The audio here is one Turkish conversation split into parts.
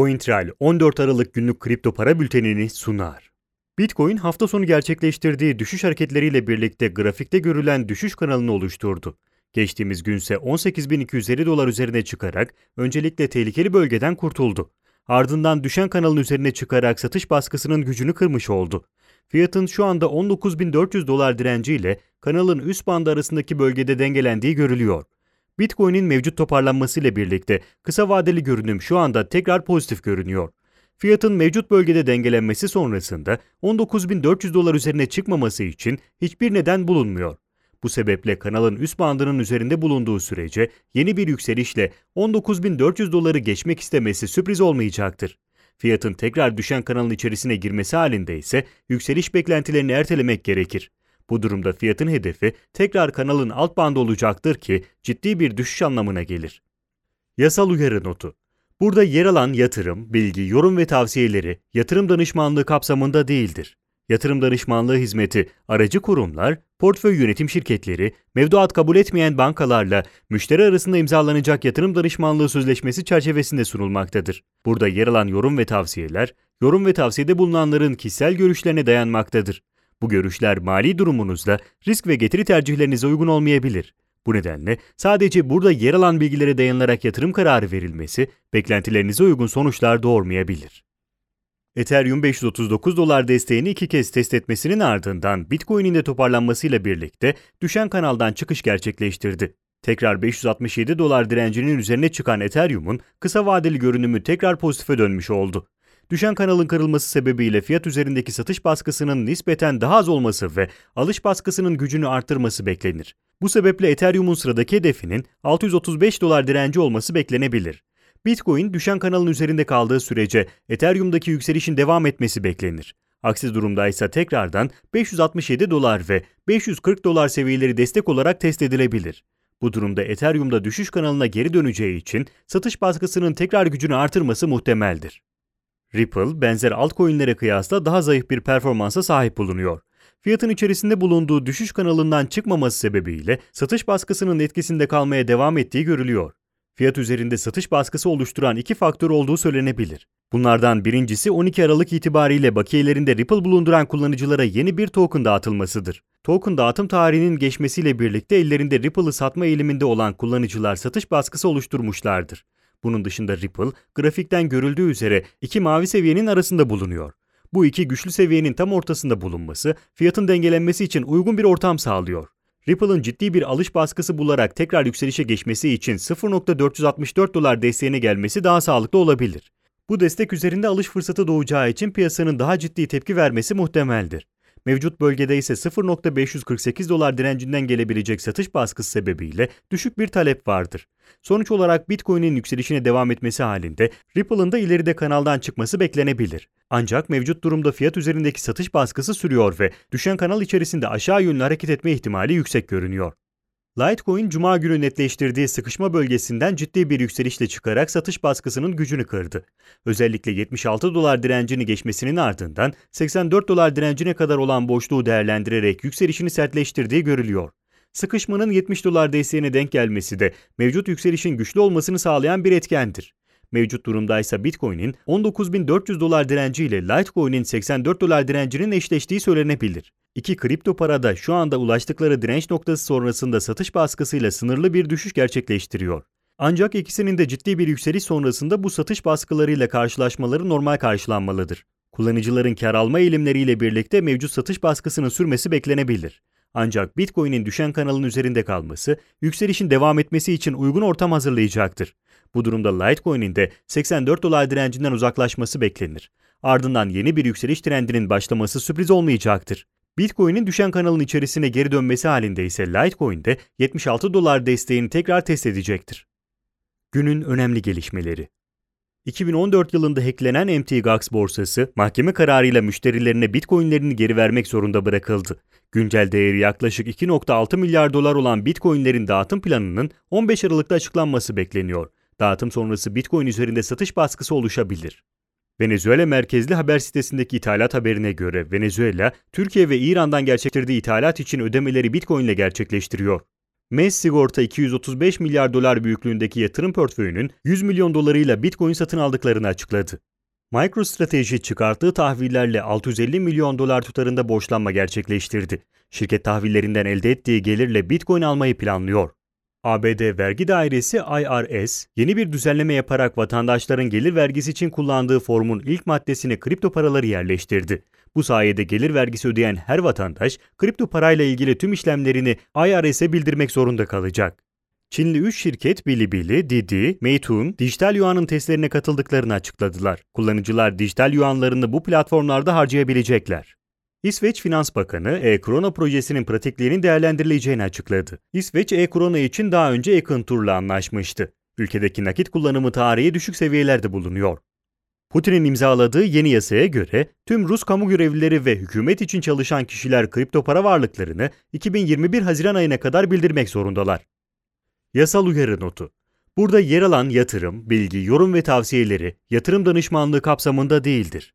CoinTrail 14 Aralık günlük kripto para bültenini sunar. Bitcoin hafta sonu gerçekleştirdiği düşüş hareketleriyle birlikte grafikte görülen düşüş kanalını oluşturdu. Geçtiğimiz günse 18.250 dolar üzerine çıkarak öncelikle tehlikeli bölgeden kurtuldu. Ardından düşen kanalın üzerine çıkarak satış baskısının gücünü kırmış oldu. Fiyatın şu anda 19.400 dolar direnciyle kanalın üst bandı arasındaki bölgede dengelendiği görülüyor. Bitcoin'in mevcut toparlanmasıyla birlikte kısa vadeli görünüm şu anda tekrar pozitif görünüyor. Fiyatın mevcut bölgede dengelenmesi sonrasında 19.400 dolar üzerine çıkmaması için hiçbir neden bulunmuyor. Bu sebeple kanalın üst bandının üzerinde bulunduğu sürece yeni bir yükselişle 19.400 doları geçmek istemesi sürpriz olmayacaktır. Fiyatın tekrar düşen kanalın içerisine girmesi halinde ise yükseliş beklentilerini ertelemek gerekir. Bu durumda fiyatın hedefi tekrar kanalın alt bandı olacaktır ki ciddi bir düşüş anlamına gelir. Yasal uyarı notu. Burada yer alan yatırım, bilgi, yorum ve tavsiyeleri yatırım danışmanlığı kapsamında değildir. Yatırım danışmanlığı hizmeti aracı kurumlar, portföy yönetim şirketleri, mevduat kabul etmeyen bankalarla müşteri arasında imzalanacak yatırım danışmanlığı sözleşmesi çerçevesinde sunulmaktadır. Burada yer alan yorum ve tavsiyeler, yorum ve tavsiyede bulunanların kişisel görüşlerine dayanmaktadır. Bu görüşler mali durumunuzda risk ve getiri tercihlerinize uygun olmayabilir. Bu nedenle sadece burada yer alan bilgilere dayanılarak yatırım kararı verilmesi beklentilerinize uygun sonuçlar doğurmayabilir. Ethereum 539 dolar desteğini iki kez test etmesinin ardından Bitcoin'in de toparlanmasıyla birlikte düşen kanaldan çıkış gerçekleştirdi. Tekrar 567 dolar direncinin üzerine çıkan Ethereum'un kısa vadeli görünümü tekrar pozitife dönmüş oldu. Düşen kanalın kırılması sebebiyle fiyat üzerindeki satış baskısının nispeten daha az olması ve alış baskısının gücünü arttırması beklenir. Bu sebeple Ethereum'un sıradaki hedefinin 635 dolar direnci olması beklenebilir. Bitcoin düşen kanalın üzerinde kaldığı sürece Ethereum'daki yükselişin devam etmesi beklenir. Aksi durumda ise tekrardan 567 dolar ve 540 dolar seviyeleri destek olarak test edilebilir. Bu durumda Ethereum'da düşüş kanalına geri döneceği için satış baskısının tekrar gücünü artırması muhtemeldir. Ripple, benzer altcoin'lere kıyasla daha zayıf bir performansa sahip bulunuyor. Fiyatın içerisinde bulunduğu düşüş kanalından çıkmaması sebebiyle satış baskısının etkisinde kalmaya devam ettiği görülüyor. Fiyat üzerinde satış baskısı oluşturan iki faktör olduğu söylenebilir. Bunlardan birincisi 12 Aralık itibariyle bakiyelerinde Ripple bulunduran kullanıcılara yeni bir token dağıtılmasıdır. Token dağıtım tarihinin geçmesiyle birlikte ellerinde Ripple'ı satma eğiliminde olan kullanıcılar satış baskısı oluşturmuşlardır. Bunun dışında Ripple, grafikten görüldüğü üzere iki mavi seviyenin arasında bulunuyor. Bu iki güçlü seviyenin tam ortasında bulunması, fiyatın dengelenmesi için uygun bir ortam sağlıyor. Ripple'ın ciddi bir alış baskısı bularak tekrar yükselişe geçmesi için 0.464 dolar desteğine gelmesi daha sağlıklı olabilir. Bu destek üzerinde alış fırsatı doğacağı için piyasanın daha ciddi tepki vermesi muhtemeldir. Mevcut bölgede ise 0.548 dolar direncinden gelebilecek satış baskısı sebebiyle düşük bir talep vardır. Sonuç olarak Bitcoin'in yükselişine devam etmesi halinde Ripple'ın da ileride kanaldan çıkması beklenebilir. Ancak mevcut durumda fiyat üzerindeki satış baskısı sürüyor ve düşen kanal içerisinde aşağı yönlü hareket etme ihtimali yüksek görünüyor. Litecoin cuma günü netleştirdiği sıkışma bölgesinden ciddi bir yükselişle çıkarak satış baskısının gücünü kırdı. Özellikle 76 dolar direncini geçmesinin ardından 84 dolar direncine kadar olan boşluğu değerlendirerek yükselişini sertleştirdiği görülüyor. Sıkışmanın 70 dolar desteğine denk gelmesi de mevcut yükselişin güçlü olmasını sağlayan bir etkendir. Mevcut durumda ise Bitcoin'in 19.400 dolar direnci ile Litecoin'in 84 dolar direncinin eşleştiği söylenebilir. İki kripto parada şu anda ulaştıkları direnç noktası sonrasında satış baskısıyla sınırlı bir düşüş gerçekleştiriyor. Ancak ikisinin de ciddi bir yükseliş sonrasında bu satış baskılarıyla karşılaşmaları normal karşılanmalıdır. Kullanıcıların kar alma eğilimleriyle birlikte mevcut satış baskısının sürmesi beklenebilir. Ancak Bitcoin'in düşen kanalın üzerinde kalması, yükselişin devam etmesi için uygun ortam hazırlayacaktır. Bu durumda Litecoin'in de 84 dolar direncinden uzaklaşması beklenir. Ardından yeni bir yükseliş trendinin başlaması sürpriz olmayacaktır. Bitcoin'in düşen kanalın içerisine geri dönmesi halinde ise Litecoin de 76 dolar desteğini tekrar test edecektir. Günün önemli gelişmeleri 2014 yılında hacklenen MTGOX borsası mahkeme kararıyla müşterilerine Bitcoin'lerini geri vermek zorunda bırakıldı. Güncel değeri yaklaşık 2.6 milyar dolar olan Bitcoin'lerin dağıtım planının 15 Aralık'ta açıklanması bekleniyor. Dağıtım sonrası Bitcoin üzerinde satış baskısı oluşabilir. Venezuela merkezli haber sitesindeki ithalat haberine göre Venezuela, Türkiye ve İran'dan gerçekleştirdiği ithalat için ödemeleri Bitcoin ile gerçekleştiriyor. MES Sigorta 235 milyar dolar büyüklüğündeki yatırım portföyünün 100 milyon dolarıyla Bitcoin satın aldıklarını açıkladı. MicroStrategy çıkarttığı tahvillerle 650 milyon dolar tutarında borçlanma gerçekleştirdi. Şirket tahvillerinden elde ettiği gelirle Bitcoin almayı planlıyor. ABD Vergi Dairesi IRS, yeni bir düzenleme yaparak vatandaşların gelir vergisi için kullandığı formun ilk maddesine kripto paraları yerleştirdi. Bu sayede gelir vergisi ödeyen her vatandaş, kripto parayla ilgili tüm işlemlerini IRS'e bildirmek zorunda kalacak. Çinli 3 şirket Bilibili, Didi, Meituan, dijital yuanın testlerine katıldıklarını açıkladılar. Kullanıcılar dijital yuanlarını bu platformlarda harcayabilecekler. İsveç Finans Bakanı e-Krona projesinin pratikliğinin değerlendirileceğini açıkladı. İsveç e-Krona için daha önce Econtour'la anlaşmıştı. Ülkedeki nakit kullanımı tarihi düşük seviyelerde bulunuyor. Putin'in imzaladığı yeni yasaya göre tüm Rus kamu görevlileri ve hükümet için çalışan kişiler kripto para varlıklarını 2021 Haziran ayına kadar bildirmek zorundalar. Yasal uyarı notu. Burada yer alan yatırım, bilgi, yorum ve tavsiyeleri yatırım danışmanlığı kapsamında değildir.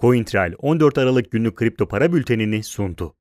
CoinTrail 14 Aralık günlük kripto para bültenini sundu.